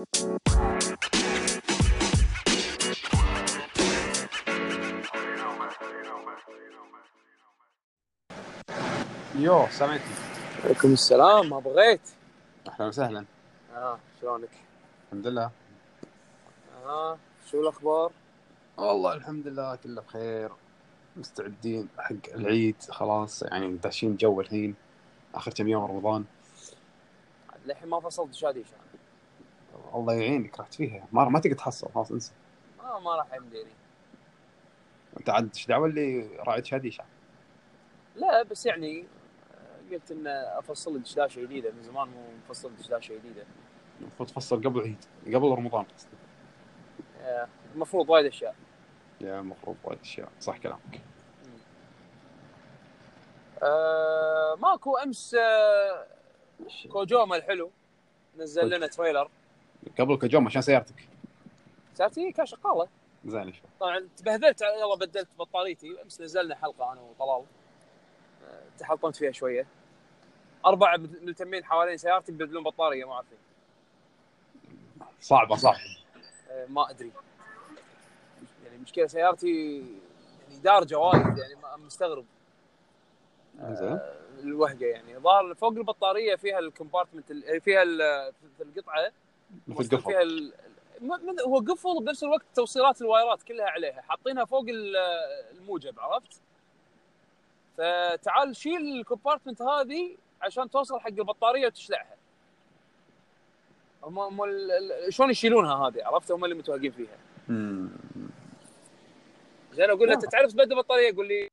يو سامعتني عليكم السلام ما بغيت. أهلا وسهلا. آه شلونك؟ الحمد لله. آه شو الأخبار؟ والله الحمد لله كله بخير. مستعدين حق العيد خلاص يعني داشين جو الحين آخر كم يوم رمضان. للحين ما فصلت شاديش أنا الله يعينك رحت فيها. ما ما تقدر تحصل خلاص انسى. آه ما راح يمديني انت عاد إيش دعوة اللي راعي شاديش لا بس يعني آه، قلت إن أفصل لي دشداشه جديدة. من زمان مو مفصل دشداشه جديدة. المفروض تفصل قبل العيد قبل رمضان. آه، المفروض وايد أشياء. يا المفروض وايد أشياء. صح كلامك. آه ماكو أمس آه كوجوما الحلو. نزل لنا تريلر. قبل كجوم عشان سيارتك. سيارتي كان شغاله زين طبعا تبهذلت يلا بدلت بطاريتي. امس نزلنا حلقة أنا وطلال. آه، تحلطمت فيها شوية. أربعة ملتمين حوالين سيارتي بيبدلون بطارية ما عارفين صعبة صح آه، ما أدري. يعني مشكلة سيارتي يعني دارجه وايد يعني مستغرب. زين. آه، الوهقه يعني. ظهر فوق البطارية فيها ال compartment ال- فيها في القطعة مثل فيها قفل ال... هو قفل بنفس الوقت توصيلات الوايرات كلها عليها حاطينها فوق ال- الموجب عرفت؟ فتعال شيل ال compartment هذه عشان توصل حق البطارية وتشلعها. هم هم شلون يشيلونها هذه عرفت؟ هم اللي متوهقين فيها. زين أقول له نعم. انت تعرف تبدل بطارية يقول لي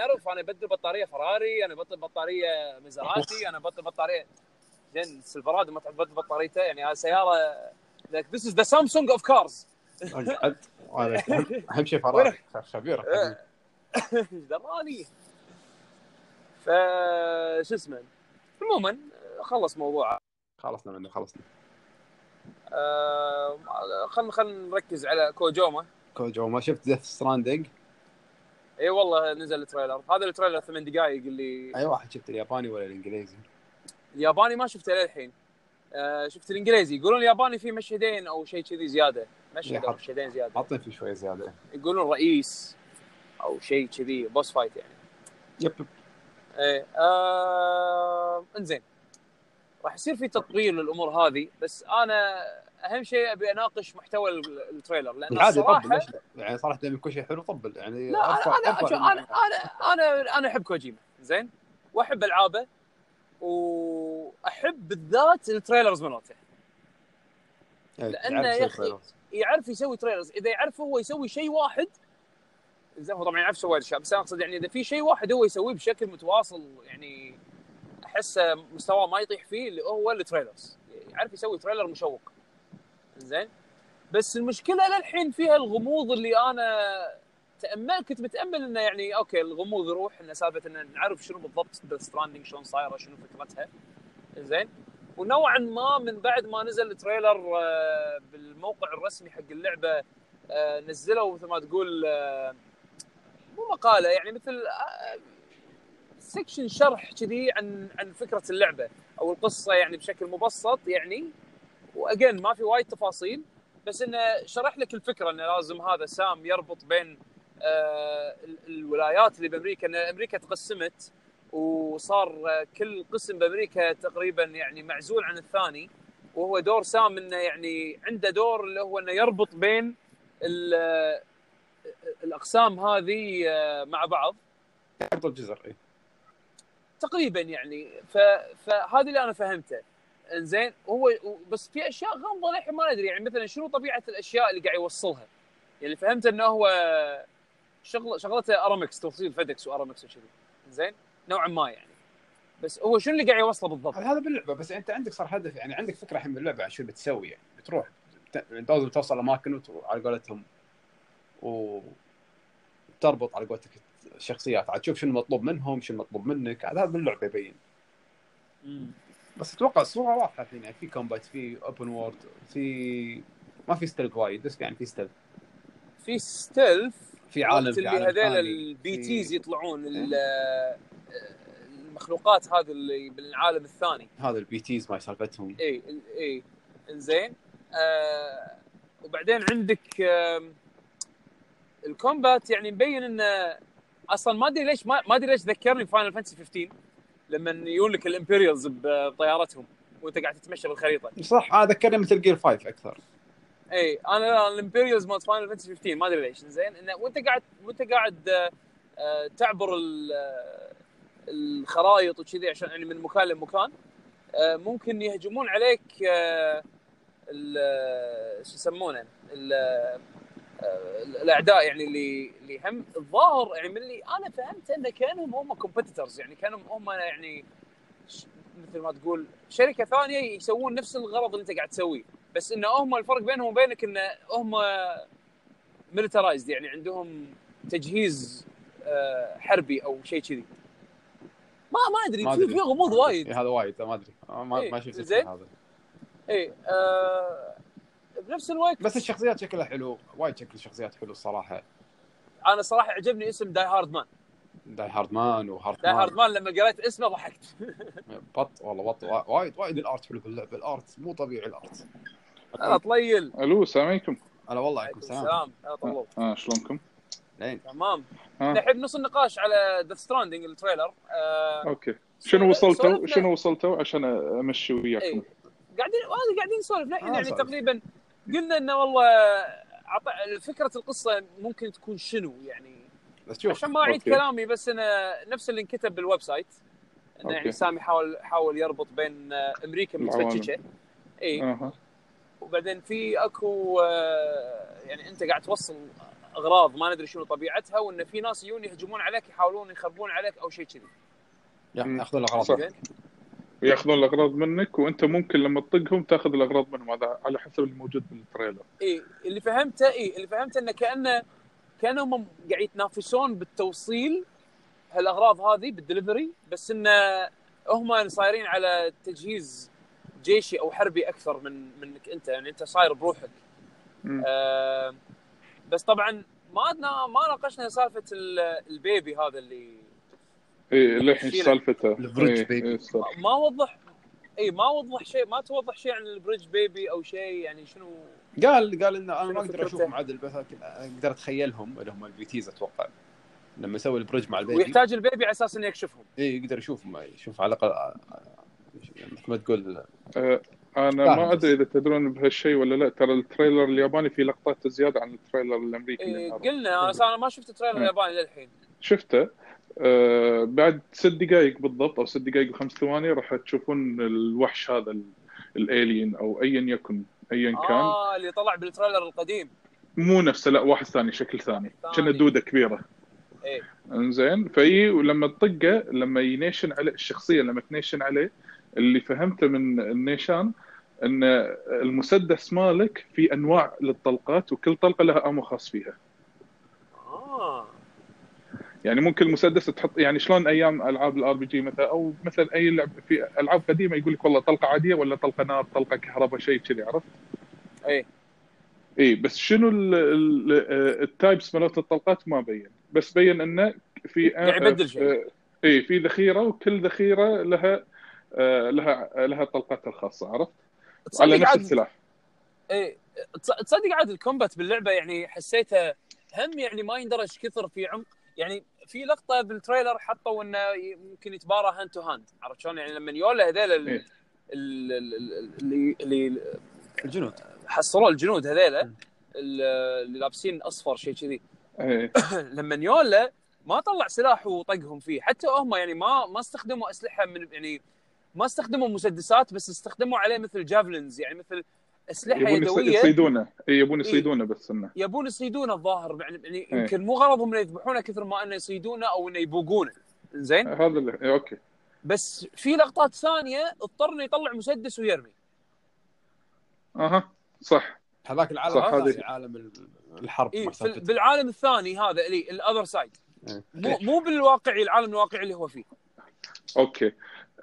اعرف أنا بدل بطارية فراري أنا بطل بطارية مزراتي أنا بطل بطارية زين السلفرادو ما تبدل بطاريته يعني هذه سيارة Samsung of cars. اقعد هذا أهم- أهم شيء فراري خبير. إيه. إيش دراني ف شو اسمه؟ عموما خلص موضوع خلصنا منه خلصنا. آه، خلينا خلينا نركز على كوجيما. كوجيما شفت Death Stranding اي والله نزل ال trailer. هذا ال trailer ثمان دقائق اللي أي واحد شفت الياباني ولا الإنجليزي؟ الياباني ما شفته للحين. آه شفت الإنجليزي. يقولون الياباني فيه مشهدين أو شيء كذي زيادة. مشهد أو مشهدين زيادة. حاطين فيه شوية زيادة. يقولون رئيس أو شيء كذي boss fight يعني. Yep. Yep. إيه آه إنزين. راح يصير في تطوير للأمور هذه بس أنا أهم شيء أبي أناقش محتوى ال- ال trailer لأن عادي طبل الصراحه؟ يعني صراحة لما يكون شيء حلو طبل. يعني لا أنا ارفع شو- أنا أنا أنا أنا أحب كوجيما. زين وأحب ألعابه. وأحب بالذات ال trailers مالته. إيه، تعرف يا ال trailer. يعرف يسوي trailers إذا يعرف هو يسوي شيء واحد زين هو طبعا يعرف يسوي وايد اشياء بس أنا أقصد يعني إذا في شيء واحد هو يسويه بشكل متواصل يعني أحسه مستواه ما يطيح فيه اللي هو ال trailers يعرف يسوي trailer مشوق. زين؟ بس المشكلة للحين فيها الغموض اللي أنا تامل كنت متأمل إنه يعني okay الغموض يروح إنه سالفة ان نعرف شنو بالضبط Stranding شلون صايرة شنو فكرتها. زين. ونوعا ما من بعد ما نزل ال trailer آه، بالموقع الرسمي حق اللعبة آه، نزلوا مثل ما تقول آه، مو مقالة يعني مثل section شرح كذي عن عن فكرة اللعبة أو القصة يعني بشكل مبسط يعني. و again ما في وايد تفاصيل بس إنه شرح لك الفكرة إنه لازم هذا سام يربط بين الولايات اللي بأمريكا إن أمريكا تقسمت وصار آه، كل قسم بأمريكا تقريبا يعني معزول عن الثاني وهو دور سام إنه يعني عنده دور اللي هو إنه يربط بين آه، الأقسام هذه آه، مع بعض. يحط الجزر اي تقريبا يعني. فهذا اللي أنا فهمته. إنزين هو بس في أشياء غامضة للحين ما ندري. يعني مثلا شنو طبيعة الأشياء اللي قاعد يوصلها؟ يعني فهمت إنه هو شغل شغلته أرامكس توصيل FedEx وأرامكس وكذي زين؟ نوعا ما يعني. بس هو شنو اللي قاعد يوصله بالضبط؟ هذا باللعبة بس أنت عندك صار هدف يعني عندك فكرة الحين باللعبه عن شو بتسوي يعني بتروح بت- انت لازم توصل أماكن على قولتهم وتربط على قولتك الشخصيات. عاد تشوف شنو مطلوب منهم شنو مطلوب منك. هذا باللعبة يبين. بس أتوقع الصورة واضحة الحين يعني في combat في open world في ما في stealth وايد بس يعني في stealth في stealth في عالم في عالم هذول ال B Ts يطلعون ال- المخلوقات هذه اللي بالعالم الثاني. هذا ال BTs ما سالفتهم. اي اي إنزين. آه وبعدين عندك آه ال combat يعني مبين إنه أصلا ما أدري ليش ما أدري ليش ذكرني Final Fantasy 15 لما يجون لك ال Imperials بطيارتهم وأنت قاعد تتمشى بالخريطة. صح هذا ذكرني مثل Gear 5 أكثر. اي أنا ال Imperials مال Final Fantasy 15 ما أدري ليش زين. إنه وأنت قاعد وأنت قاعد آه، تعبر الخرائط وكذي عشان يعني من مكان لمكان. آه، ممكن يهجمون عليك آه، شو يسمونه الأعداء يعني اللي اللي هم الظاهر يعني من اللي أنا فهمت انه كأنهم هم competitors يعني كانوا هم يعني مثل ما تقول شركة ثانية يسوون نفس الغرض اللي أنت قاعد تسويه. بس انه هم الفرق بينهم وبينك انه هم militarized يعني عندهم تجهيز آه، حربي أو شيء في ما ما أدري في في غموض وايد. هذا وايد ما أدري. ما إيه. ما شفت زين. هذا. اي آه بنفس الوقت بس الشخصيات شكلها حلو وايد شكل الشخصيات حلو الصراحة. أنا صراحة عجبني اسم Die-Hardman داي هارد مان وهارد داي هارد مان لما قريت اسمه ضحكت. بط والله بط. وايد وايد الآرت حلو في اللعبه الآرت. مو طبيعي الآرت. أنا طليل. ألو السلام عليكم. هلا والله عليكم السلام. السلام. هلا طلول. آه شلونكم؟ تمام. الحين نص النقاش على ذا ستراندنج التريلر. آه أوكي. شنو وصلتوا؟ شنو وصلتوا؟ عشان أمشي وياكم. إيه. قاعدين هذه قاعدين نسولف. الحين يعني تقريبا قلنا إنه والله فكرة القصة ممكن تكون شنو يعني؟ عشان ما أعيد كلامي بس أنا نفس اللي انكتب بال website انه يعني سام يحاول حاول يربط بين أمريكا متفككة إي. أه. وبعدين في أكو آه، يعني أنت قاعد توصل أغراض ما ندري شنو طبيعتها وإن في ناس يجون يهجمون عليك يحاولون يخربون عليك أو شيء كذي. ياخذون الأغراض وياخذون الأغراض منك وأنت ممكن لما تطقهم تاخذ الأغراض منهم هذا على حسب الموجود بال trailer. إي اللي فهمته إي اللي فهمته إنه كأنه كانهم قاعد يتنافسون بالتوصيل هالاغراض هذه بالدليفري بس انه هم صايرين على تجهيز جيشي أو حربي أكثر من منك أنت يعني أنت صاير بروحك. آه بس طبعا ما ما ناقشنا سالفة ال baby هذا اللي اي للحين سالفته. ال Bridge Baby. إيه ما وضح إي ما وضح شيء ما توضح شيء عن ال Bridge Baby أو شيء يعني شنو؟ قال قال إنه أنا ما أقدر أشوفهم عدل بس أقدر أتخيلهم اللي هم ال BTs أتوقع. لما يسوي ال bridge مع ال baby. ويحتاج البيبي على أساس إنه يكشفهم. إي يقدر يشوفهم. يشوف على الأقل مثل ما تقول. أه أنا ما أدري إذا تدرون بهالشيء ولا لا. ترى ال trailer الياباني فيه لقطات زيادة عن ال trailer الأمريكي إيه قلنا أنا ما شفت ال trailer إيه. الياباني للحين. شفته؟ آه بعد ست دقائق بالضبط أو ست دقائق وخمس ثواني راح تشوفون الوحش هذا ال alien أو ايا يكن ايا كان. آه اللي طلع بال trailer القديم. مو نفسه لا واحد ثاني شكل ثاني. كأنه دودة كبيرة. إيه. إنزين فأي ولما تطقه لما ينيشن عليه الشخصية لما تنيشن عليه اللي فهمته من النيشان إن المسدس مالك في أنواع للطلقات وكل طلقة لها ammo خاص فيها. آه. يعني ممكن المسدس تحط يعني شلون أيام ألعاب ال RPG مثلا أو مثلا أي لعب في ألعاب قديمة يقول لك والله طلقة عادية ولا طلقة نار طلقة كهرباء شيء كذي عرفت؟ إي. إي بس شنو ال types مالت الطلقات ما بين. بس بين إنه في يعني يبدل شيء. إي في ذخيرة وكل ذخيرة لها آه، لها لها طلقاتها الخاصة عرفت؟ على نفس السلاح. إيه تصدق عاد ال combat باللعبة يعني حسيته هم يعني ما يندرج كثر في عمق. يعني في لقطة بال trailer حطوا إنه ممكن يتبارى hand to hand عرفت شلون؟ يعني لما يولا هذيل إيه. اللي اللي الجنود. حصلوا الجنود هذيلا اللي لابسين أصفر شيء كذي. إيه. لما يولا ما طلع سلاح وطقهم فيه. حتى هم يعني ما ما استخدموا أسلحة من يعني ما استخدموا مسدسات بس استخدموا عليه مثل javelins يعني مثل أسلحة يبون يدوية. يصيدونه. يبون يصيدونه بس إنه. يبون يصيدونه الظاهر يعني, يعني. يمكن مو غرضهم إنه يذبحونه كثر ما إنه يصيدونه أو إنه يبوقونه. زين هذا اللي إيه، okay. بس في لقطات ثانية اضطر انه يطلع مسدس ويرمي. أها صح. هذاك العالم صح هذا عالم الحرب إيه بالعالم الثاني هذا اللي ال other side مو مو بالواقعي العالم الواقعي اللي هو فيه. okay.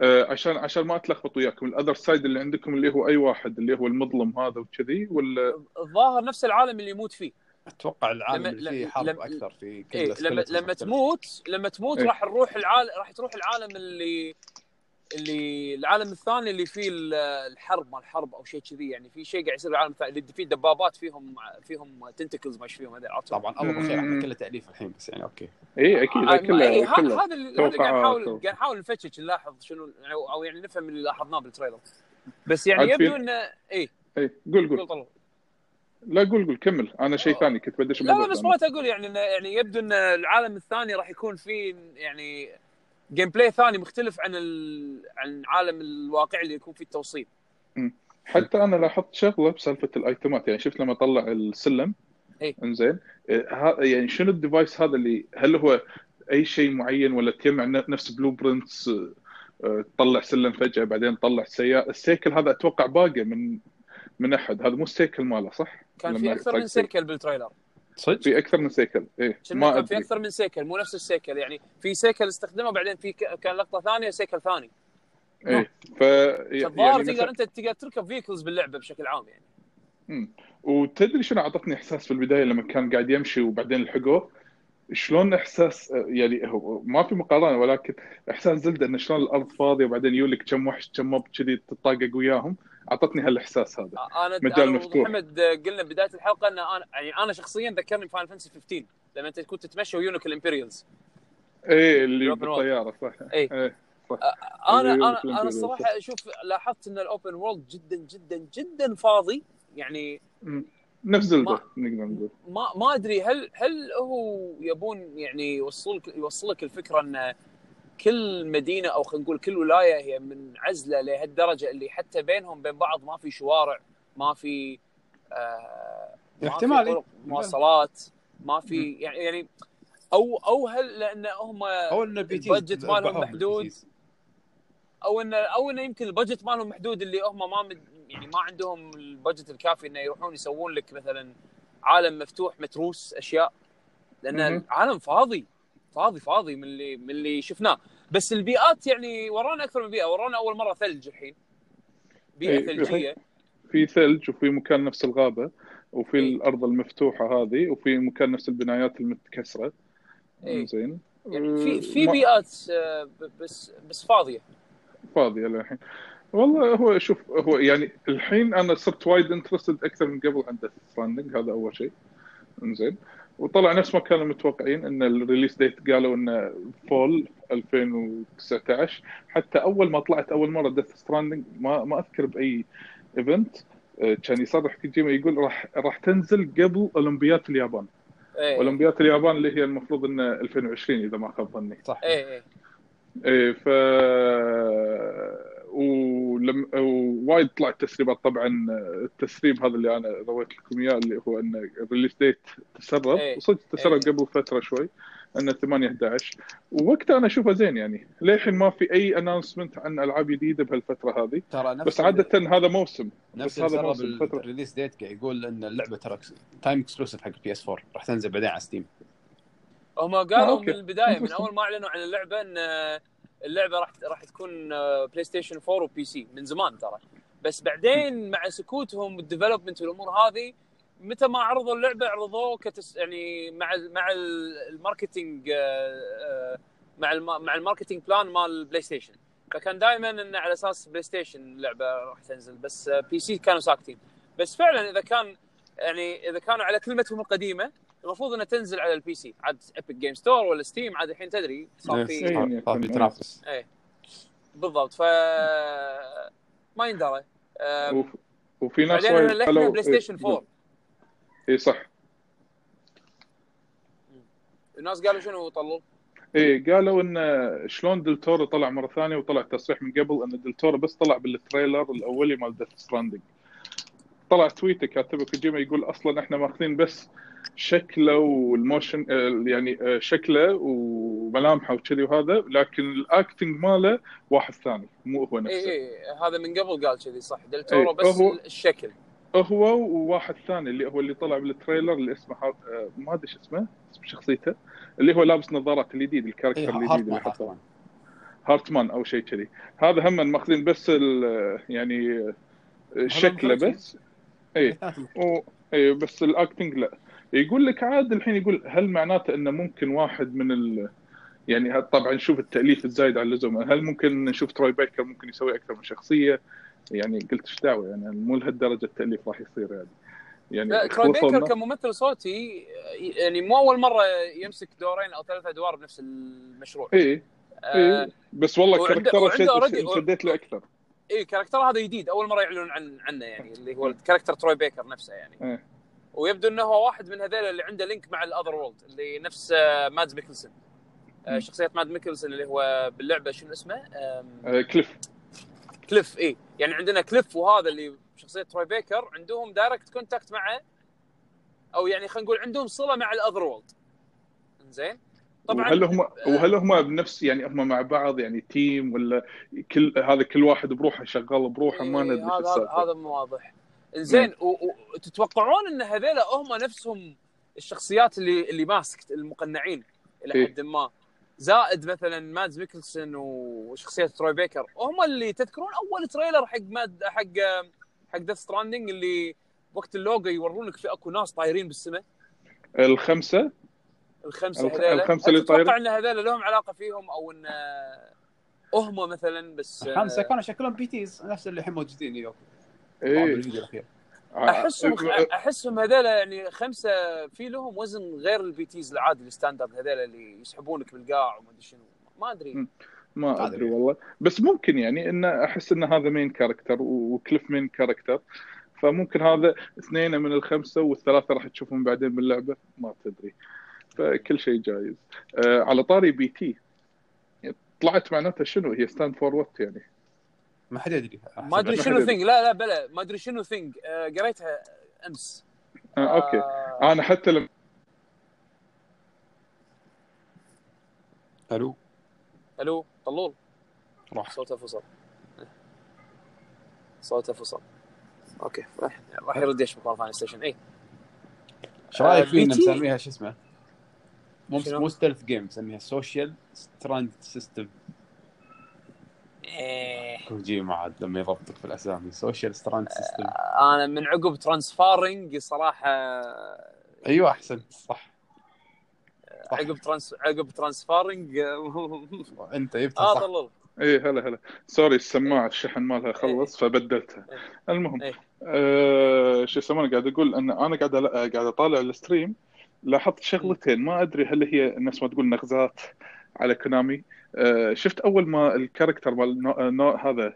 عشان عشان ما أتلخبط وياكم. ال other side اللي عندكم اللي هو أي واحد اللي هو المظلم هذا وكذي ولا الظاهر نفس العالم اللي يموت فيه. أتوقع العالم اللي فيه حرب لما أكثر في كل إيه لما لما تموت لما تموت إيه؟ راح نروح العالم راح تروح العالم اللي اللي العالم الثاني اللي فيه ال- الحرب مال الحرب أو شيء كذي يعني في شيء قاعد يصير بالعالم الثاني اللي فيه دبابات فيهم فيهم tentacles ماشي فيهم هذول عرفت؟ طبعا الله بالخير إحنا. كله تأليف الحين بس يعني okay اي أكيد آه، كله إيه، كله هذا اللي هذا قاعد نحاول قاعد نحاول نفتش نلاحظ شنو أو أو يعني نفهم اللي لاحظناه بال trailer بس يعني يبدو انه اي اي قول قول قول لا قول قول كمل أنا شيء. ثاني كنت بدش لا بس ثاني. بغيت أقول يعني انه يعني يبدو إن العالم الثاني راح يكون فيه يعني gameplay ثاني مختلف عن ال... عن العالم الواقعي اللي يكون فيه التوصيل. حتى أنا لاحظت شغلة بسالفة الأيتمات يعني شفت لما طلع السلم؟ إيه. إنزين. إيه، ها- يعني شنو ال device هذا اللي هل هو أي شيء معين ولا تجمع نفس blueprints تطلع سلم فجأة بعدين تطلع سيارة السيكل هذا أتوقع باقي من من أحد. هذا مو السيكل ماله صح؟ كان في أكثر من سيكل بال trailer. صدق؟ في أكثر من سيكل شنو ما في أكثر من سيكل مو نفس السيكل يعني في سيكل استخدمه بعدين في ك- كان لقطة ثانية سيكل ثاني. إيه. ف الظاهر يعني تقدر أنت تقدر تركب vehicles باللعبة بشكل عام يعني. مم. وتدري شنو أعطتني إحساس في البدايه لما كان قاعد يمشي وبعدين لحقوه شلون إحساس يعني هو ما في مقارنة ولكن إحساس Zelda انه شلون الأرض فاضية وبعدين يولك كم وحش كم موب كذي تطاقق وياهم. أعطتني هالإحساس هذا أنا مجال مفتوح. ومحمد قلنا بداية الحلقة إن أنا يعني أنا شخصيا ذكرني Final Fantasy 15 لما أنت كنت تتمشى ويونك ال Imperials إيه اللي. بالطيارة صح إيه. إيه صح أنا أنا أنا. الصراحة أشوف لاحظت إن الأوبن وورلد جدا جدا جدا فاضي يعني. نفس زلدة نقدر نقول ما ما أدري هل هل هو يبون يعني يوصلك يوصلك الفكرة إن كل مدينة أو خلينا نقول كل ولاية هي منعزله لهالدرجة اللي حتى بينهم بين بعض ما في شوارع ما في آه ما في احتمال، إيه. طرق مواصلات ما في يعني يعني أو أو هل لأن هم أو تي ال budget مالهم محدود. أو انه أو انه يمكن ال budget مالهم محدود اللي هم ما مد يعني ما عندهم ال budget الكافي إنه يروحون يسوون لك مثلا عالم مفتوح متروس أشياء لأن. العالم فاضي فاضي فاضي من اللي من اللي شفناه. بس البيئات يعني ورانا أكثر من بيئة ورانا أول مرة ثلج الحين. بيئة إيه، ثلجية. في ثلج وفي مكان نفس الغابة وفي إيه. الأرض المفتوحة هذه وفي مكان نفس البنايات المتكسرة. إيه. زين. يعني في في ما- بيئات آه، بس بس فاضية. فاضية للحين. والله هو شوف هو يعني الحين أنا صرت وايد interested أكثر من قبل عن Death Stranding هذا أول شيء. إنزين. وطلع نفس ما كانوا متوقعين إن ال release date قالوا انه fall 2019 حتى أول ما طلعت أول مرة Death Stranding ما ما أذكر بأي event كان يصرح كوجيما يقول راح راح تنزل قبل اولمبياد اليابان. إيه. اولمبياد اليابان اللي هي المفروض انه 2020 إذا ما خاب ظني. صح. إيه إيه. إيه ف ولم ووايد طلعت تسريبات طبعا التسريب هذا اللي أنا رويت لكم إياه اللي هو إن ال release date تسرب إيه. وصدق تسرب إيه. قبل فترة شوي إنه 8 11 ووقتها أنا أشوفه زين يعني للحين ما في أي announcement عن ألعاب جديدة بهالفترة هذه ترى نفس بس عادة هذا موسم نفس بس هذا موسم فترة ال release date قاعد يقول إن اللعبة ترى time exclusive حق ال PS 4 راح تنزل بعدين على Steam هم آه، قالوا okay. من البداية من. أول ما أعلنوا عن اللعبة إن اللعبة راح راح تكون PlayStation 4 و PC من زمان ترى. بس بعدين مع سكوتهم وال development والأمور هذه متى ما عرضوا اللعبة عرضوه كتس يعني مع مع ال- ال marketing آه، آه، مع مع ال marketing plan مال ال PlayStation فكان دائما انه على أساس PlayStation اللعبة راح تنزل. بس آه، PC كانوا ساكتين. بس فعلا إذا كان يعني إذا كانوا على كلمتهم القديمة المفروض إنها تنزل على ال PC عاد Epic Game Store ولا Steam عاد الحين تدري صار في إيه. صار صار في تنافس. إيه. بالضبط ف ما يندرى. وفي ناس بعدين PlayStation 4 اي صح. الناس قالوا شنو طلول؟ إيه قالوا إن شلون del Toro طلع مرة ثانية وطلع تصريح من قبل إن del Toro بس طلع بال trailer الأولي مال Death Stranding طلع تويتة كاتبه كوجيما يقول أصلا إحنا ماخذين بس شكله وال motion آه، يعني آه، شكله وملامحه وكذي وهذا لكن ال acting ماله واحد ثاني مو هو اي نفسه. اي هذا من قبل قال كذي صح دلتورو إيه، بس هو- الشكل. هو وواحد ثاني اللي هو اللي طلع بال trailer اللي اسمه هار... آه، ما أدري شو اسمه اسم شخصيته اللي هو لابس نظارات الجديد ال character اي الجديد اللي هارتمان حطوه هارتمان أو شيء كذي. هذا هم ماخذين بس ال- يعني شكله. بس. اي و... اي بس ال acting لا. يقول لك عاد الحين يقول هل معناته إنه ممكن واحد من ال... يعني طبعا نشوف التأليف الزايد عن اللزوم هل ممكن نشوف تروي بيكر ممكن يسوي أكثر من شخصية؟ يعني قلت إيش دعوة؟ يعني مو لهالدرجة التأليف راح يصير يعني. يعني لا تروي بيكر كممثل صوتي يعني مو أول مرة يمسك دورين أو ثلاث أدوار بنفس المشروع. إيه آه إيه بس والله character ه شديت له أكثر. اي character هذا جديد أول مرة يعلنون عن عنه يعني اللي هو character تروي بيكر نفسه يعني. إيه. ويبدو إنه هو واحد من هذول اللي عنده link مع ال other world اللي نفس آه، مادز ميكلسون. آه،. شخصية مادز ميكلسون اللي هو باللعبة شنو اسمه؟ آه كليف. كليف إي. يعني عندنا كليف وهذا اللي شخصية تروي بيكر عندهم direct contact معه أو يعني خلينا نقول عندهم صلة مع ال other world زين طبعا وهل هم وهل هم بنفس يعني هم مع بعض يعني team ولا كل هذا كل واحد بروحه شغال بروحه ما ندري هذا هذا مو واضح. زين وتتوقعون إن هذول هم نفسهم الشخصيات اللي اللي ماسك المقنعين إلى إيه. حد ما. زائد مثلا مادز ميكلسون وشخصية تروي بيكر هم اللي تذكرون أول trailer حق ماد حق حق Death Stranding اللي وقت اللوجو يورونك في أكو ناس طايرين بالسماء؟ الخمسة؟ الخمسة الخ- هذول الخمسة هل اللي تتوقع طايرين؟ إن هذول لهم علاقة فيهم أو إن آه، هم مثلا بس آه، خمسه كانوا شكلهم BTs نفس اللي الحين موجودين يوك إيه. الفيديو الاخير احسهم آه، أحسهم هذول يعني خمسة في لهم وزن غير ال BTs العادي ال standard هذول اللي يسحبونك بالقاع وما أدري شنو. ما أدري. ما أدري أدري. والله. بس ممكن يعني إن أحس إن هذا main character وكليف main character فممكن هذا اثنين من الخمسة والثلاثة راح تشوفهم بعدين باللعبة. ما تدري. فكل شيء جايز. آه على طاري BT طلعت معناتها شنو؟ هي stand for what يعني؟ ما حد يدري. ما أدري شنو thing لا لا بلا. ما أدري شنو thing آه قريتها أمس. آه okay. آه. أنا حتى لما hello؟ ألو طلول. راح. صوته فصل. صوته فصل. okay راح راح يرد يشبك مرة ثانية station اي إيش رأيك آه، فينا نسميها شو اسمه؟ مو؟ مو stealth game نسميها social strand system إيه. كوجيما عاد لما يضبطك في الأسامي. social strand system أنا من عقب transfarring صراحة أيوه احسنت صح. صح. عقب trans عقب transfarring أنت جبتها آه إيه هلا هلا. sorry السماعة الشحن مالها خلص فبدلتها. إيه. المهم إيه. آه شو يسمونه قاعد أقول أن أنا قاعد ألا- قاعد أطالع ال stream لاحظت شغلتين. ما أدري هل هي الناس ما تقول نغزات على كونامي آه شفت أول ما الكاركتر مال نو- هذا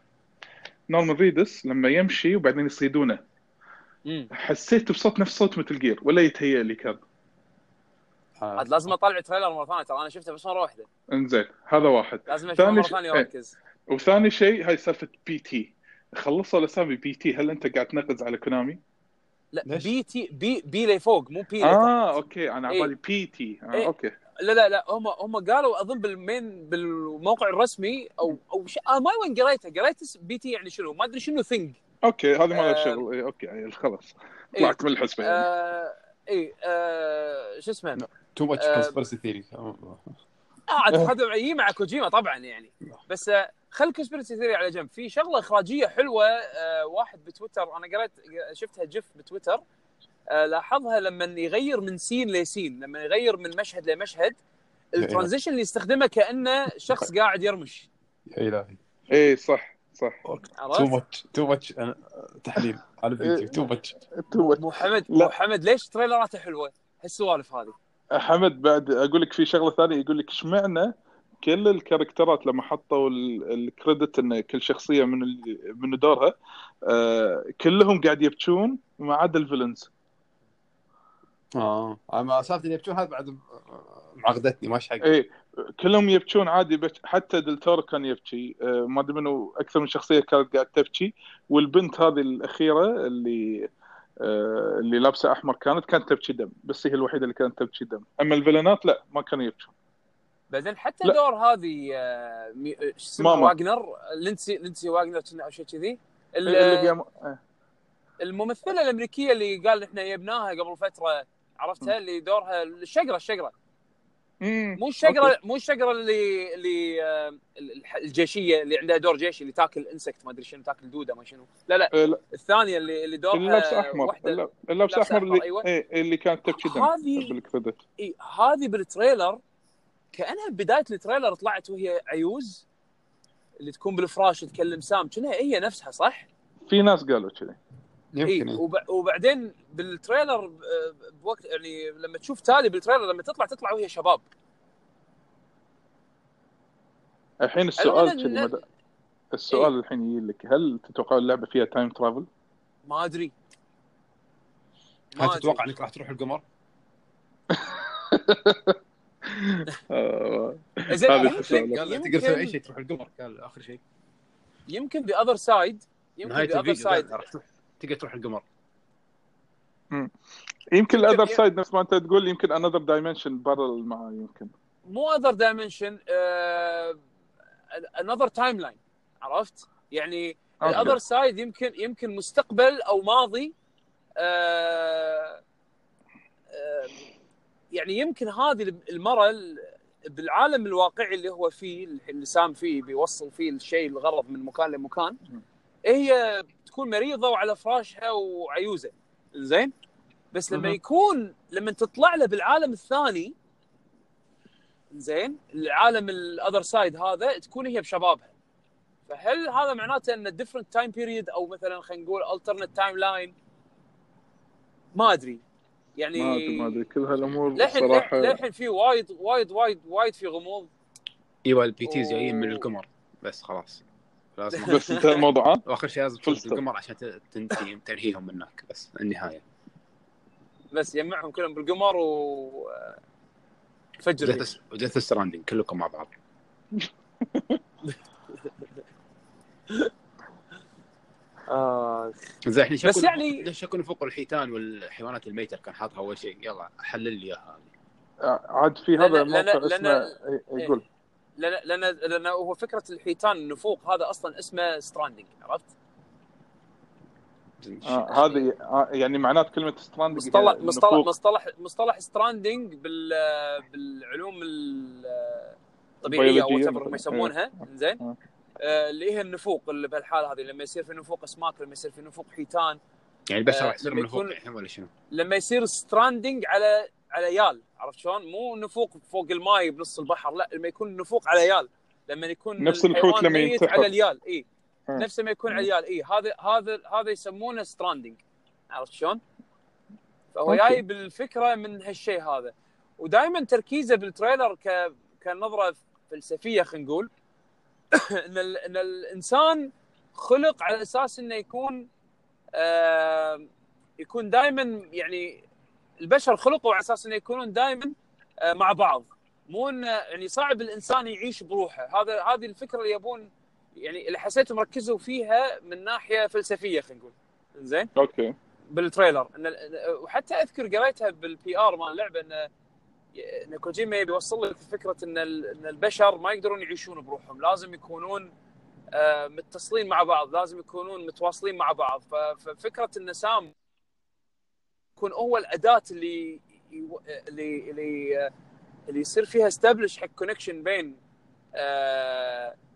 نورمان ريدس لما يمشي وبعدين يصيدونه. حسيت بصوت نفس صوت مثل جير ولا يتهيأ لي كان آه. عاد لازم أطلع تريلر مرة ثانية ترى أنا شفته بس مره واحدة إنزين هذا واحد لازم أشوفه مرة ثانية إيه. وأركز وثاني شيء هاي سالفة بي تي خلصوا الاسامي بي تي هل أنت قاعد تنقز على كونامي؟ لا ليش؟ بي تي بي بي لي فوق مو بي لي آه. أوكي أنا إيه. على بالي BT آه إيه. okay لا لا لا هم هم قالوا أظن بال main بالموقع الرسمي أو أو ش... آه ما وين قريته. قريت BT يعني شنو؟ ما أدري شنو thing okay هذه ما آه. لها شغل. إيه okay يعني خلاص. إيه. طلعت من الحسبة يعني. آه اي آه شو اسمه؟ too much آه. كونسبرسي ثيري آه عاد هذا يجي مع كوجيما طبعا يعني. بس آه خل conspiracy theory على جنب. في شغلة إخراجية حلوة آه واحد بتويتر أنا قريت شفتها جف بتويتر. آه لاحظها لما يغير من scene ل scene لما يغير من مشهد لمشهد ال transition اللي يستخدمه كانه شخص قاعد يرمش. يا إلهي. إيه صح صح. too? much too much تحليل. على فيديو too much too مو حمد لا. مو حمد ليش trailer اته حلوة؟ هالسوالف هذه؟ حمد بعد أقول لك في شغلة ثانية يقول لك اشمعنى كل ال character ات لما حطوا ال- ال credit إن كل شخصية من ال- من دورها آه كلهم قاعد يبكون ما عدا ال villains. آه. أما سالفه اللي يبكون هذا بعد معقدتني ماش حق إيه كلهم يبكون عادي بك حتى دلتورو كان يبكي آه ما أدري منو أكثر من شخصية كانت قاعد تبكي والبنت هذه الأخيرة اللي آه اللي لابسة أحمر كانت كانت تبكي دم. بس هي الوحيدة اللي كانت تبكي دم. أما ال villain ات لا ما كانوا يبكون بعدين حتى لا. دور هذه آه، مي- آه،. واجنر لينسي لينسي واجنر كنا أو شيء كذي. ال- اللي قام آه. الممثلة الأمريكية اللي قال إحنا جبناها قبل فترة عرفتها اللي دورها الشقرة الشقرة. مو الشقرة. مو الشقرة اللي اللي آه، الجيشية اللي عندها دور جيشي اللي تاكل انسكت ما أدري شنو تاكل دودة ما شنو لا لا آه، لا الثانية اللي اللي دورها اللي لابس احمر لابسة أحمر أحمر، اللي أيوة. إيه اللي كانت تبكي دم هذه- بالكريدت إيه هذه بال trailer كأنها بداية ال trailer طلعت وهي عيوز اللي تكون بالفراش تكلم سام كأنها هي نفسها صح؟ في ناس قالوا كذي إيه يمكن إيه. وب- وبعدين بال trailer ب- بوقت يعني لما تشوف تالي بال trailer لما تطلع تطلع وهي شباب. الحين السؤال كذي مدى- السؤال الحين يجي لك. هل تتوقع اللعبة فيها time travel؟ ما أدري. ما هل. تتوقع إنك راح تروح القمر؟ آه، زين هذا يمكن تقدر تسوي أي شيء تروح القمر قال آخر شيء. يمكن ب other side يمكن ب other side راح تروح تقدر تروح القمر. يمكن ال other side نفس ما أنت تقول يمكن another dimension parallel معاه يمكن مو other dimension another timeline عرفت؟ يعني. ال other side يمكن يمكن مستقبل أو ماضي آه، آه، يعني يمكن هذه المرة ال- بالعالم الواقعي اللي هو فيه اللي سام فيه بيوصل فيه الشيء الغرض من مكان لمكان هي تكون مريضة وعلى فراشها وعيوزة زين؟ بس لما. يكون لما تطلع له بالعالم الثاني زين العالم ال other side هذا تكون هي بشبابها. فهل هذا معناته إن different time period أو مثلا خلينا نقول alternate timeline ما أدري. يعني ما أدري ما أدري. كل هالأمور للحين صراحة للحين في وايد وايد وايد وايد في غموض. أيوه ال BTs جايين من. القمر. بس خلاص. لازم بس انتهى الموضوع؟ واخر شيء لازم تطب القمر عشان تنتهي تنهيهم من هناك بس النهاية بس يجمعهم كلهم بالقمر و فجر. و Death Stranding كلكم مع بعض آه. زين إحنا بس يعني- ليش شكو نفوق الحيتان والحيوانات الميتة كان حاطها أول شيء يلا حلل لي إياها هذه عاد في هذا لأن- موقع لأن- اسمه إيه، يقول لأن لأن هو فكرة الحيتان النفوق هذا أصلا اسمه stranding عرفت؟ آه هذه آه يعني معنات كلمة strand مصطلح مصطلح مصطلح مصطلح stranding بال بالعلوم ال- الطبيعية أو مثلاً. يسمونها زين آه. آه، اللي هي النفوق اللي بهالحالة هذه لما يصير في نفوق أسماك لما يصير في نفوق حيتان يعني البشر آه، راح يصير لما من فوق الحين ولا شنو؟ لما يصير stranding على على يال عرفت شلون؟ مو نفوق فوق الماي بنص البحر لا لما يكون نفوق على يال لما يكون نفس الحوت لما ينتحر. على اليال إي. نفس ما يكون على اليال إي هذا هذا هذا يسمونه stranding عرفت شلون؟ فهو. جاي بالفكرة من هالشيء هذا ودائما تركيزه بالتريلر ك كنظرة فلسفية خلينا نقول إن ال... إن الإنسان خلق على أساس إنه يكون آه يكون دائما يعني البشر خلقوا على أساس إنه يكونون دائما آه مع بعض. مو إنه يعني صعب الإنسان يعيش بروحه. هذا هذه الفكرة اللي يبون يعني اللي حسيتهم ركزوا فيها من ناحية فلسفية خلينا نقول. زين أوكي. بال trailer. إن وحتى أذكر قريتها بال PR مال اللعبه إن إن كوجيما يبي يوصل لك فكرة إن إن البشر ما يقدرون يعيشون بروحهم. لازم يكونون آه، متصلين مع بعض لازم يكونون متواصلين مع بعض. ففكره إن سام يكون هو الأداة اللي يو- اللي اللي آه، اللي يصير فيها establish حق connection بين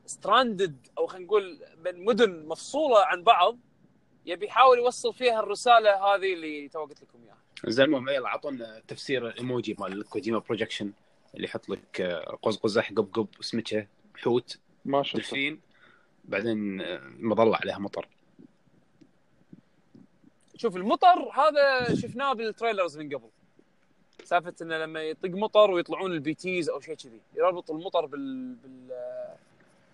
stranded أو خلينا نقول بين مدن مفصولة عن بعض يبي يحاول يوصل فيها الرسالة هذه اللي تو قلت لكم إياها. زين المهم يلا اعطونا تفسير الايموجي مال Kojima Productions اللي يحط لك آه، قوس قزح قبقب سمكه حوت ما شفته. دلفين بعدين آه، مظلة عليها مطر. شوف المطر هذا شفناه بال trailers من قبل سالفة إنه لما يطق مطر ويطلعون ال BTs أو شيء كذي يربط المطر بال بال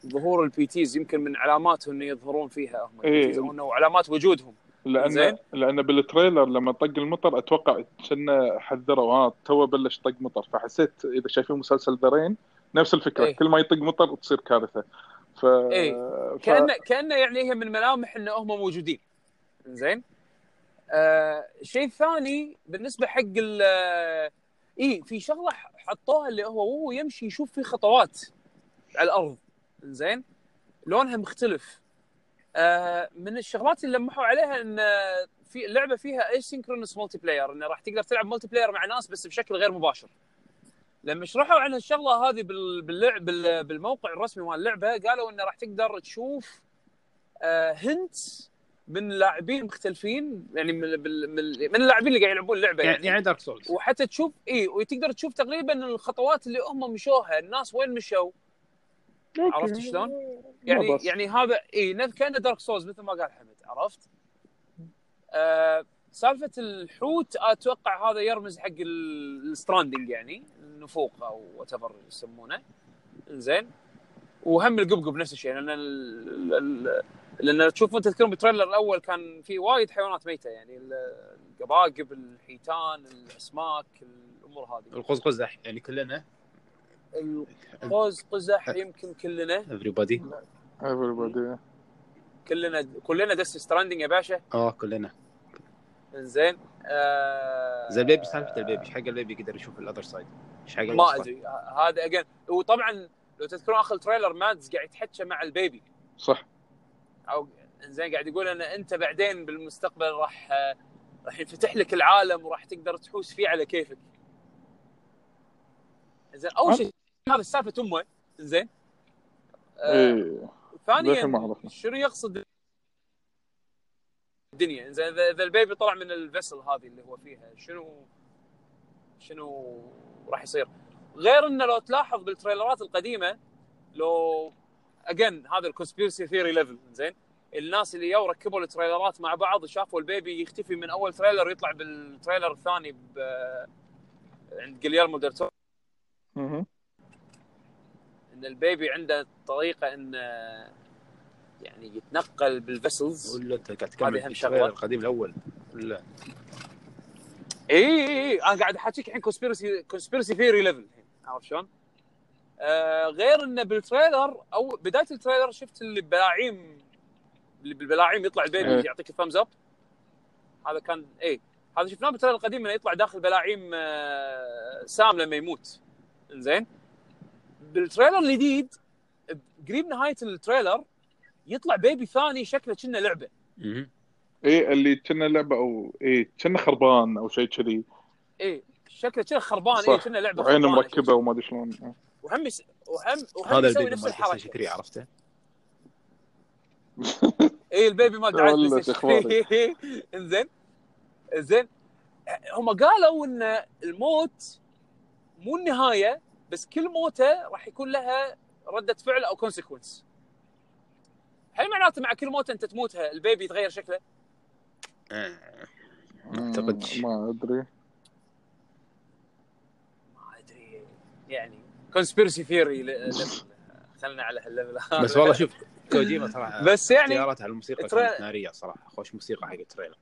ظهور ال BTs يمكن من علاماتهم إنه يظهرون فيها هم إيه. أو إنه علامات وجودهم لأن زين. لأن بال trailer لما طق المطر أتوقع كنا حذروا ها تو بلش طق مطر فحسيت إذا شايفين مسلسل The Rain نفس الفكرة إيه. كل ما يطق مطر تصير كارثة ف... إيه. ف... كانه كأنه يعني هي من ملامح إنه هم موجودين زين آه شيء ثاني بالنسبة حق ال اي في شغلة حطوها اللي هو وهو يمشي يشوف في خطوات على الأرض. زين؟ لونها مختلف. آه من الشغلات اللي لمحوا عليها إن في اللعبة فيها asynchronous multiplayer انه راح تقدر تلعب multiplayer مع ناس بس بشكل غير مباشر. لما شرحوا عن الشغلة هذه بال- باللعب بال- بالموقع الرسمي مال اللعبة قالوا انه راح تقدر تشوف hint من لاعبين مختلفين يعني من بال- من من اللاعبين اللي قاعد يلعبون اللعبة يعني يعني, يعني دارك سولز وحتى تشوف اي وتقدر تشوف تقريبا الخطوات اللي هم مشوها الناس وين مشوا. عرفت شلون؟ يعني بس. يعني هذا اي نف كأنه Dark Souls مثل ما قال حمد عرفت؟ آه سالفة الحوت أتوقع هذا يرمز حق ال stranding يعني النفوق أو whatever يسمونه زين وهم القبقب نفس الشيء لأن ال- ال- لأن تشوف انت تذكرون بال trailer الأول كان في وايد حيوانات ميتة يعني ال- القباقب الحيتان الأسماك الأمور هذه. القوز قزح يعني كلنا. القوز قزح يمكن كلنا. Everybody. Everybody. كلنا كلنا Death Stranding يا باشا. آه كلنا. إنزين. آه زين ال baby سالفة ال baby ليش حق ال baby يقدر يشوف ال other side إيش حق ما؟ أدري. هذا again وطبعا لو تذكرون آخر trailer مادز قاعد يتحكى مع ال baby. صح. أو إنزين قاعد يقول إن أنت بعدين بالمستقبل راح راح ينفتح لك العالم وراح تقدر تحوس فيه على كيفك. زين أول شيء هذا سالفه امه زين آه ما ثانيا. شنو يقصد الدنيا؟ زين اذا ال baby طلع من ال vessel هذه اللي هو فيها. شنو شنو راح يصير؟ غير انه لو تلاحظ بال trailer ات القديمة لو again هذا ال conspiracy theory level زين؟ الناس اللي يو ركبوا ال trailer ات مع بعض شافوا ال baby يختفي من أول trailer يطلع بال trailer الثاني ب... عند جليرمو ديل تورو. إن ال baby عنده طريقة انه يعني يتنقل بال vessels ولا أنت قاعد تكمل شغلة. ال trailer القديم الأول؟ ولا اي اي اي أنا قاعد أحاكيك الحين conspiracy conspiracy theory level عرفت شلون؟ آه غير إنه بال trailer أو بداية ال trailer شفت اللي بلاعيم اللي بالبلاعيم يطلع ال baby إيه. يعطيك ال thumbs up هذا كان اي هذا شفناه بال trailer القديم إنه يطلع داخل بلاعيم آه سام لما يموت زين بال trailer الجديد قريب نهاية ال trailer يطلع baby ثاني شكله كأنه لعبة. إيه اللي كنا لعبة أو إيه كنا خربان أو شيء كذي إيه شكله كذا خربان إيه صح. كأنه لعبة وعينه خربانة. مركبة وما أدري شلون وهم يس... وهم وهم هذا يسوي ال baby نفس مال PlayStation الحركه 3 عرفته؟ اي ال baby ما قاعد. إنزين زين هم قالوا إن الموت مو النهاية بس كل موته راح يكون لها ردة فعل أو consequence هل معناته مع كل موته أنت تموتها ال baby يتغير شكله؟ آه. ما أعتقدش. ما أدري ما أدري يعني conspiracy theory خلينا على هال level. بس والله شوف كوجيما صراحة بس يعني اختيارات على الموسيقى ترى- كانت نارية صراحة خوش موسيقى حق ال trailer.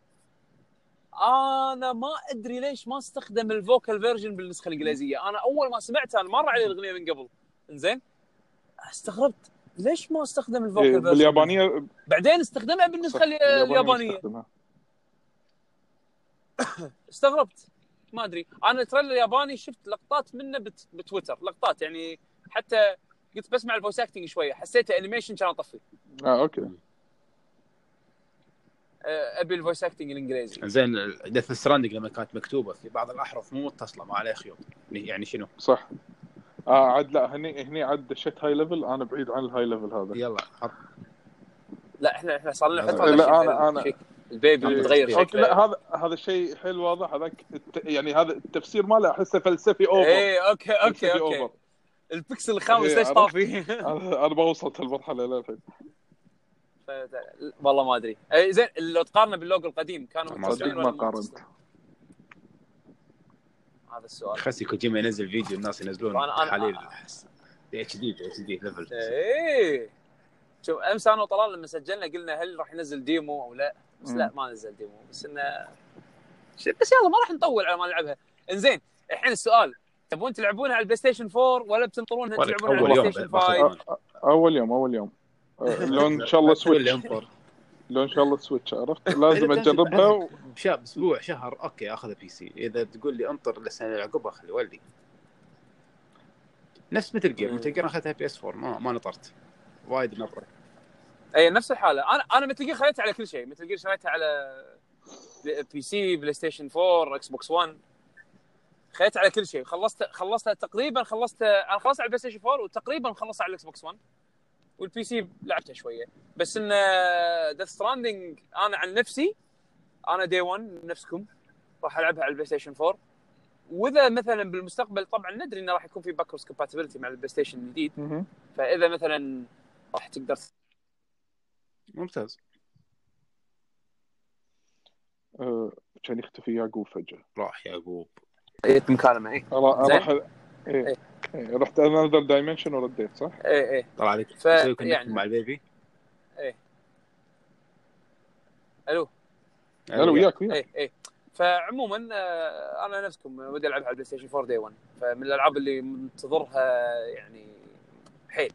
أنا ما أدري ليش ما استخدم ال vocal version بالنسخة الإنجليزية. أنا أول ما سمعتها أنا مر علي الأغنية من قبل. إنزين؟ استغربت. ليش ما استخدم إيه ال vocal version؟ باليابانيه بعدين استخدمها بالنسخة ال- اليابانية. استغربت. ما أدري. أنا ال trailer الياباني شفت لقطات منه بت... بتويتر. لقطات يعني حتى قلت بسمع ال voice acting شوية. حسيته animation كان أطفي. آه okay. أبي ال voice acting الإنجليزي. زين Death Stranding لما كانت مكتوبة في بعض الأحرف مو متصلة ما عليها خيوط يعني شنو؟ صح. آه عاد لا هني هني عاد دشيت high level أنا بعيد عن ال high level هذا. يلا حط. لا إحنا إحنا صار لنا لا، فتره لا، داشين أنا- في أنا- ال baby لا شكله. هذا هذا شيء حيل واضح. هذاك الت- يعني هذا التفسير ماله أحسه فلسفي over إيه okay okay okay. over. البكسل الخامس إيه، ليش. طافي؟ أنا أنا ما وصلت هالمرحله للحين والله ما أدري. إيه، زين لو تقارنه باللوجو القديم كانوا ما قارنت؟ هذا السؤال. خسي كوجيما ينزل فيديو الناس ينزلون دي اتش دي اتش دي ليفل إيه. شوف أمس أنا وطلال لما سجلنا قلنا هل راح ينزل ديمو أو لا؟ بس. لا ما نزل ديمو. بس إنه ش- بس يلا ما راح نطول على ما نلعبها. إنزين الحين السؤال تبون تلعبونها على البلاي ستيشن 4 ولا بتنطرونها تلعبونها على أول البلاي يوم ستيشن باخذ 5 أول يوم أول يوم. لو إن شاء الله Switch لو إن شاء الله Switch عرفت؟ لازم أجربها و... بشهر أسبوع شهر. okay أخذ PC. إذا تقول لي أنطر للسنه اللي عقبها خلي ولي. نفس Metal Gear. Metal Gear أخذتها PS 4 ما, ما نطرت. وايد نطره اي نفس الحالة. أنا أنا Metal Gear خليتها على كل شيء. Metal Gear شريتها على PC PlayStation 4 Xbox 1 خليتها على كل شيء. خلصت خلصتها تقريبا خلصت أنا خلصت على ال PlayStation 4 وتقريبا خلصت على ال Xbox 1 وال PC لعبته شوية. بس إن Death Stranding أنا عن نفسي أنا day 1 نفسكم راح ألعبها على ال PlayStation 4 وإذا مثلا بالمستقبل طبعا ندري إنه راح يكون في backwards compatibility مع ال PlayStation الجديد. فإذا مثلا راح تقدر ممتاز. آه، كان يختفي يعقوب فجأة. راح يعقوب. جيت مكالمه اي را- زين. راح إيه. إيه. رحت another dimension ورديت صح؟ اي اي طلع عليك ف- تسوي connect يعني- مع ال baby. ألو. أنا وياك وياك. اي اي فعموما آه، أنا نفسكم ودي العبها على ال PlayStation 4 day 1 فمن الألعاب اللي منتظرها يعني حيل.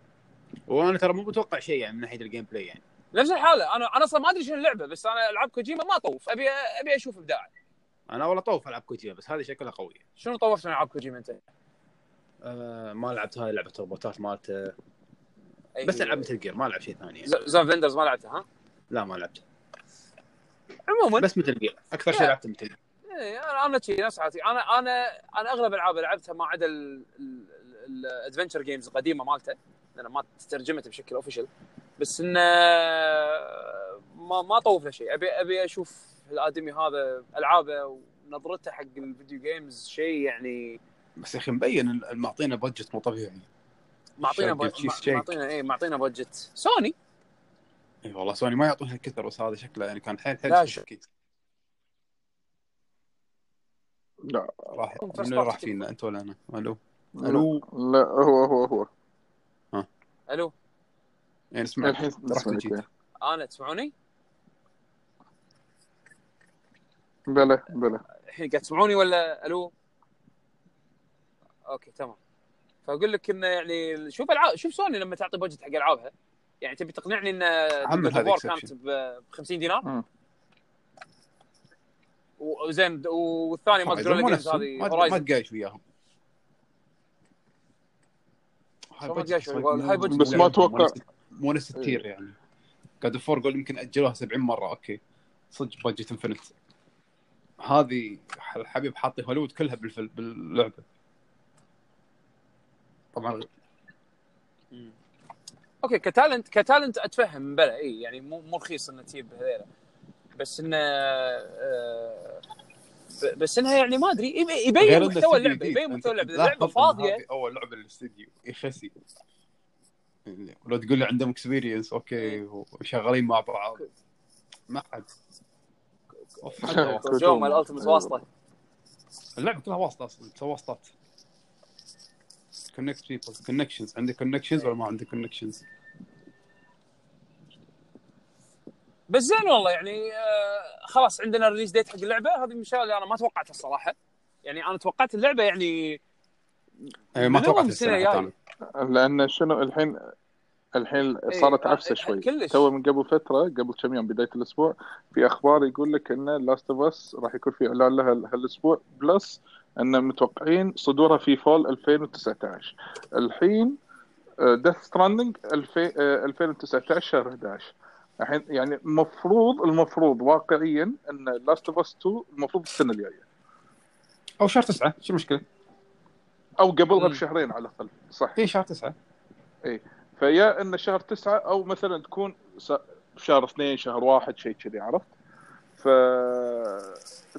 وأنا ترى مو متوقع شيء يعني من ناحية ال gameplay يعني. نفس الحالة. أنا أنا أصلا ما أدري شنو اللعبة بس أنا ألعاب كوجيما ما اطوف ابي أبي أشوف ابداع أنا والله طوف العب كوجيما بس هذه شكلها قوية. شنو طوفت من ألعاب كوجيما أنت؟ آه ما لعبت هاي لعبة الروبوتات مالته. أي- بس ألعب Metal Gear ما العب شيء ثاني. يعني. Zone of Enders ما لعبتها ها؟ لا ما لعبت. عموما. بس Metal Gear أكثر شيء لا. لعبت Metal إيه، أنا أنا شي نفس حالتي. أنا أنا أنا أغلب العاب لعبتها ما عدا ال adventure games القديمة مالته لأن ما ترجمت بشكل official بس انه ما ما طوف له شيء. أبي أبي أشوف الادمي هذا ألعابه ونظرته حق ال video games شيء يعني. بس يا أخي مبين معطينا budget مو طبيعي. معطينا شيك. معطينا إيه معطينا budget سوني؟ إي والله سوني ما يعطونها كثر بس هذا شكله يعني كان حيل حيل شك. أكيد لا. راح First من اللي راح. فينا؟ أنت ولا أنا؟ ألو؟ ألو؟ لا هو هو هو. ألو؟ يعني اسمع. الحين رحت أنا تسمعوني؟ بلا بلا الحين قاعد تسمعوني ولا ألو؟ okay تمام. فأقول لك إنه يعني شوف ألعاب شوف سوني لما تعطي budget حق ألعابها. يعني تبي تقنعني إن exception. كانت ب 50 دينار؟ مم. وزين والثاني ما تقول. هذه ما تقايش وياهم. هاي بس ما لعبهم، مو نفس- نفس ال tier يعني. God of War قول يمكن أجلوها 70 مرة okay. صدق budget infinite هذه الحبيب حاطي هوليوود كلها بالفل... باللعبة. طبعا. okay ك talent ك talent أتفهم بلا إي يعني مو مو رخيص إنه تجيب هذيلا. بس إنه آه، بس إنها يعني ما أدري يبين محتوى اللعبة. يبين محتوى اللعبة. اللعبة فاضية. أول لعبة للاستديو يخسي لو تقول لي عندهم experience okay وشغالين مع بعض. ما حد أوف، حد واصل. جو مال التمت واسطة. اللعبة كلها واسطة أصلا تسوي واسطات. connect people connections عندك connections ولا ما عندك connections؟ بس زين والله يعني آه خلاص عندنا ال release date حق اللعبة. هذه من الأشياء اللي أنا ما توقعتها الصراحة. يعني أنا توقعت اللعبة يعني إيه، ما من توقعت السنة أنا. لأن شنو الحين الحين صارت آه، عفسة آه، شوي كلش. تو من قبل فترة قبل كم يوم بداية الأسبوع في أخبار يقول لك إن Last of Us راح يكون في إعلان لها هالأسبوع plus إن متوقعين صدورها في fall 2019 الحين Death Stranding 2019 شهر 11 الحين يعني المفروض المفروض واقعيا إن Last of Us 2 المفروض السنة الجاية أو شهر تسعة شو المشكلة؟ أو قبلها مم. بشهرين على الأقل صح. اي شهر تسعة. فيا إن شهر تسعة أو مثلا تكون س- شهر اثنين شهر واحد شيء كذي عرفت؟ ف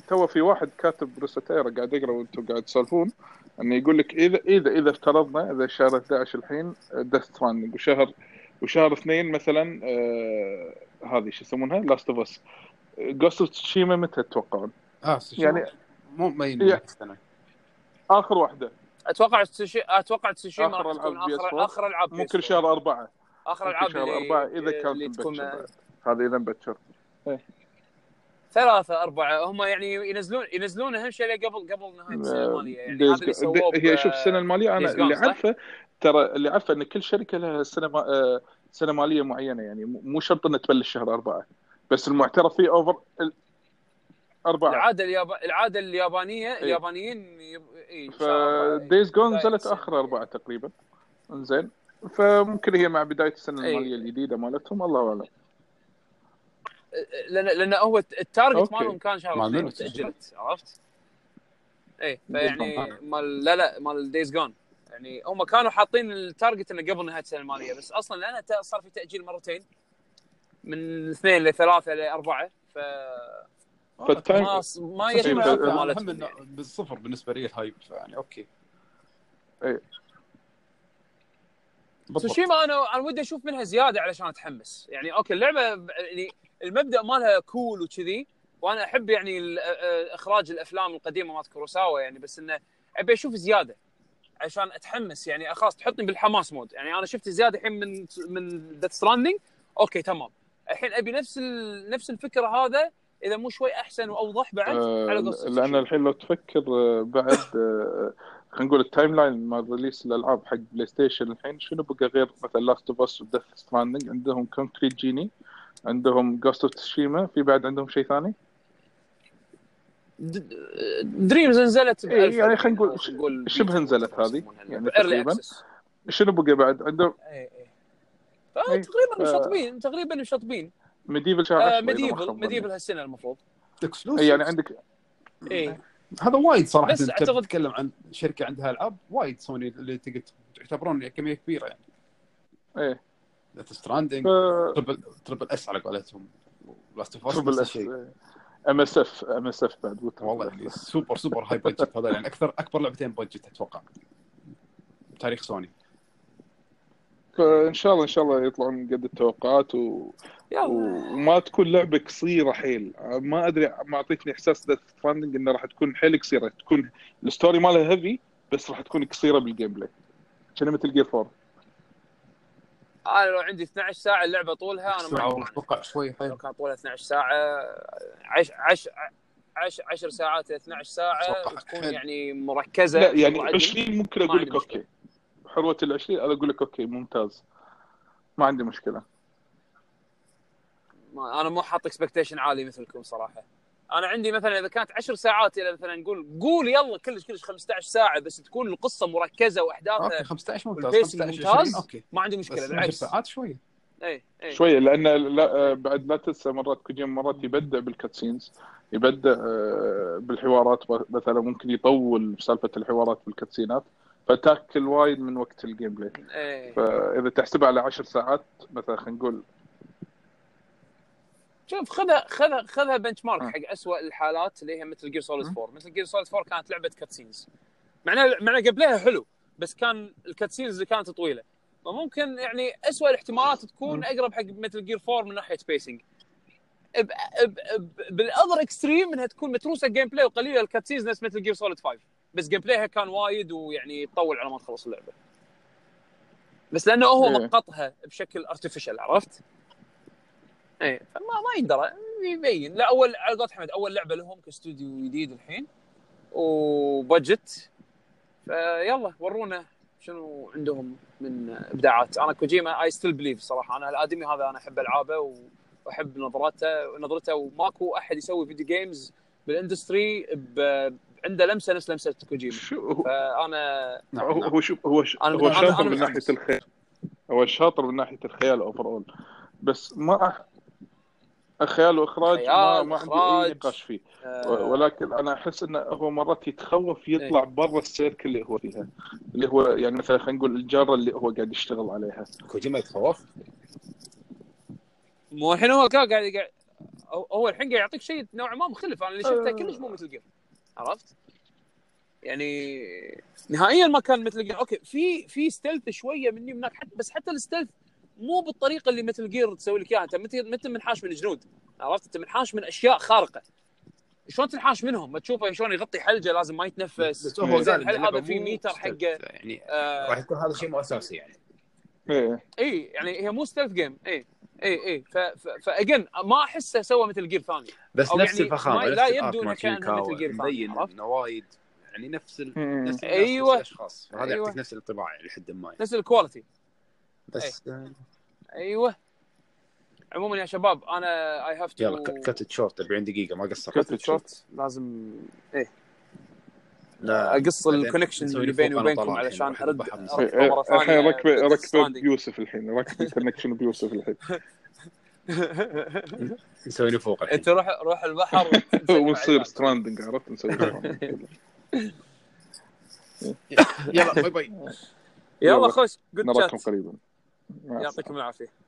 تو في واحد كاتب رسالة قاعد أقرأ وأنتم قاعد تسولفون انه يقول لك إذا إذا إذا افترضنا إذا شهر 11 الحين Death Stranding وشهر وشهر اثنين مثلا آه هذه شو يسمونها؟ Last of Us Ghost of Tsushima متى تتوقعون؟ آه يعني- يعني مو مبين السنة آخر واحدة. أتوقع تسوشي أتوقع تسوشيما آخر راح تكون ألعاب PS4. آخر آخر العاب ممكن PS4. شهر أربعة آخر العاب شهر أربعة إذا تكون مبكر. هذا إذا مبكر ثلاثة أربعة هم يعني ينزلون ينزلون أهم شيء قبل قبل نهاية السنة المالية يعني هذا اللي Gone- سووه هي شوف السنة المالية أنا Days Gone، اللي؟ عارفه ترى اللي عارفه إن كل شركة لها سنة ما... آه، سنة مالية معينة يعني مو مو شرط إنها تبلش شهر أربعة بس المعترف فيه اوفر أربعة العادة الياب... العادة اليابانية اليابانيين يب... إيه أربعة. فدايز جون بداية نزلت السنة. آخر أربعة تقريبا إنزين فممكن هي مع بداية السنة إيه. المالية الجديدة مالتهم الله أعلم لأن لأن هو ال target. مالهم كان شهر مال اثنين وتأجلت عرفت؟ إيه Days فيعني. مال لا لا مال Days Gone يعني هم كانوا حاطين ال target إنه قبل نهاية السنة المالية بس أصلا لأنه تا- صار في تأجيل مرتين من اثنين لثلاثة لأربعة ف فال time ما ما الحكم اهم مالتهم إنه. بالصفر بالنسبة لي ال hype يعني okay إيه. بالضبط. سوشيما أنا أنا ودي أشوف منها زيادة علشان أتحمس يعني okay اللعبة يعني المبدأ مالها cool وكذي وأنا أحب يعني ال- آه، إخراج الأفلام القديمة مالت كوروساوا يعني بس إنه أبي أشوف زيادة عشان أتحمس يعني خلاص تحطني بالحماس mood يعني أنا شفت زيادة الحين من من Death Stranding okay تمام الحين أبي نفس ال... نفس الفكرة هذا إذا مو شوي أحسن وأوضح بعد آه، على قصة لأن. الحين لو تفكر آه، بعد آه، خلينا نقول ال timeline مال release الألعاب حق PlayStation الحين شنو بقى غير مثلا Last of Us و Death Stranding عندهم Concrete Genie عندهم Ghost of Tsushima في بعد عندهم شيء ثاني د- Dreams نزلت إيه، يعني خلينا نقول شبه بيتا نزلت هذه،. يعني تقريباً. شنو بقى بعد عندهم إيه إيه إيه. تقريبا مشطبين تقريبا مشطبين MediEvil شارع آه MediEvil MediEvil هالسنة المفروض. اي يعني عندك إيه. هذا وايد صراحة بس انت أعتقد- تتكلم عن شركة عندها العاب وايد سوني اللي تقدر تعتبرون كمية كبيرة يعني. إيه. ديث ستراندنج ف- تربل تربل اس على قولتهم. لاست اوف تربل اس اس شيء ام اس اف ام اس اف بعد. والله يعني سوبر سوبر هاي بادجت هذا يعني أكثر أكبر لعبتين بادجت أتوقع. تاريخ سوني. فإن شاء الله إن شاء الله يطلعون قد التوقعات و... يلا وما تكون لعبة قصيرة حيل ما أدري ما أعطيتني إحساس ديث ستراندنج انها راح تكون حيل قصيرة تكون الستوري مالها هيفي بس راح تكون قصيرة بال gameplay كأنها Metal Gear 4 أنا لو عندي 12 ساعة اللعبة طولها أنا ما. أتوقع شوي لو حيل كان طولها 12 ساعة 10 10 10 ساعات إلى 12 ساعة تكون. يعني مركزة لا يعني وعدل. 20 ممكن أقول لك. okay حروة ال 20 أنا أقول لك okay ممتاز. ما عندي مشكلة. ما أنا مو حاط expectation عالي مثلكم صراحة. أنا عندي مثلا إذا كانت 10 ساعات إلى مثلا نقول قول يلا كلش كلش 15 ساعة بس تكون القصة مركزة okay واحداثها 15 ممتاز. وال pacing 15 ممتاز. 20 okay. ما عندي بس مشكلة 10 بالعكس. ساعات شوي اي اي شوية لأن لا آه، بعد لا تنسى مرات كوجيما مرات يبدع بال cutscenes يبدع آه، بالحوارات مثلا ممكن يطول بسالفه الحوارات بال cutscene ات فتاكل وايد من وقت ال gameplay. اي فإذا تحسبها على 10 ساعات مثلا خلينا نقول شوف خذها خذها خذها benchmark. حق اسوء الحالات اللي هي Metal Gear Solid 4 Metal Gear Solid 4 كانت لعبة cutscenes معناها معناها قبلها حلو بس كان ال cutscenes اللي كانت طويلة. فممكن يعني اسوء الاحتمالات تكون أقرب حق Metal Gear 4 من ناحية pacing ب... ب... ب... بال other extreme إنها تكون متروسة gameplay وقليله ال cutscenes نفس Metal Gear Solid 5 بس gameplay ها كان وايد ويعني يطول على ما تخلص اللعبة. بس لأنه هو إيه. مقطها بشكل artificial عرفت؟ إيه فما ما يقدر. يبين. لا اول على قولة حمد أول لعبة لهم كاستوديو جديد الحين و budget. فيلا يورونا شنو عندهم من إبداعات. أنا كوجيما I still believe صراحة. أنا الأدمي هذا أنا أحب ألعابه وأحب نظرته نظرته وماكو أحد يسوي video games بال industry ب- عنده لمسة نفس لمسة كوجيما. شو هو؟ فأنا نعم هو نعم. هو شوف هو ش- أنا- هو شاطر أنا من ناحية. الخيال. هو شاطر من ناحية الخيال overall بس ما أح... الخيال وإخراج ما, خيال، ما عندي. أي نقاش فيه. آه، ولكن أنا أحس إنه هو مرات يتخوف يطلع برا ال circle اللي هو فيها. اللي هو يعني مثلا خلينا نقول الجاره اللي هو قاعد يشتغل عليها. كوجيما يتخوف؟ مو الحين هو قاعد قاعد هو- الحين قاعد يعطيك شيء نوعا ما مختلف. أنا اللي شفته كلش مو Metal Gear عرفت؟ يعني نهائيا ما كان Metal Gear okay في في stealth شوية مني هناك حتى بس حتى ال stealth مو بالطريقة اللي Metal Gear تسوي لك إياها. أنت متى متى منحاش من جنود عرفت؟ أنت منحاش من أشياء خارقة. شلون تنحاش منهم؟ ما تشوفه شلون يغطي حلجة لازم ما يتنفس. بس هو هل اللعبة هذا في ميتر حقه؟ يعني آه. راح يكون هذا شيء مو أساسي يعني. اي يعني هي مو stealth game اي اي اي ف again ما أحسه سوى Metal Gear ثاني. بس أو نفس يعني الفخامة لا يبدو كأنها شينكاوا، Metal Gear ثاني،؟ إنه وايد يعني نفس ال... نفس. نفس الأشخاص. فهذا أيوة. يعطيك نفس الانطباع يعني لحد ما نفس ال quality بس آه، أيوه. عموما يا شباب أنا I have to يلا كت شورت 40 دقيقة ما قصرت. cut short لازم إيه. أقص ال connection اللي بيني وبينكم علشان أرد مره ثانية الحين ركبه Death ركبة Stranding. بيوسف الحين ركبة connection بيوسف الحين. نسوي لي فوق الحين. أنت روح روح البحر ونصير ستراندنج عرفت؟ نسوي يلا باي باي. يلا. خوش جود نراكم شات قريبا. مع يعطيكم العافية.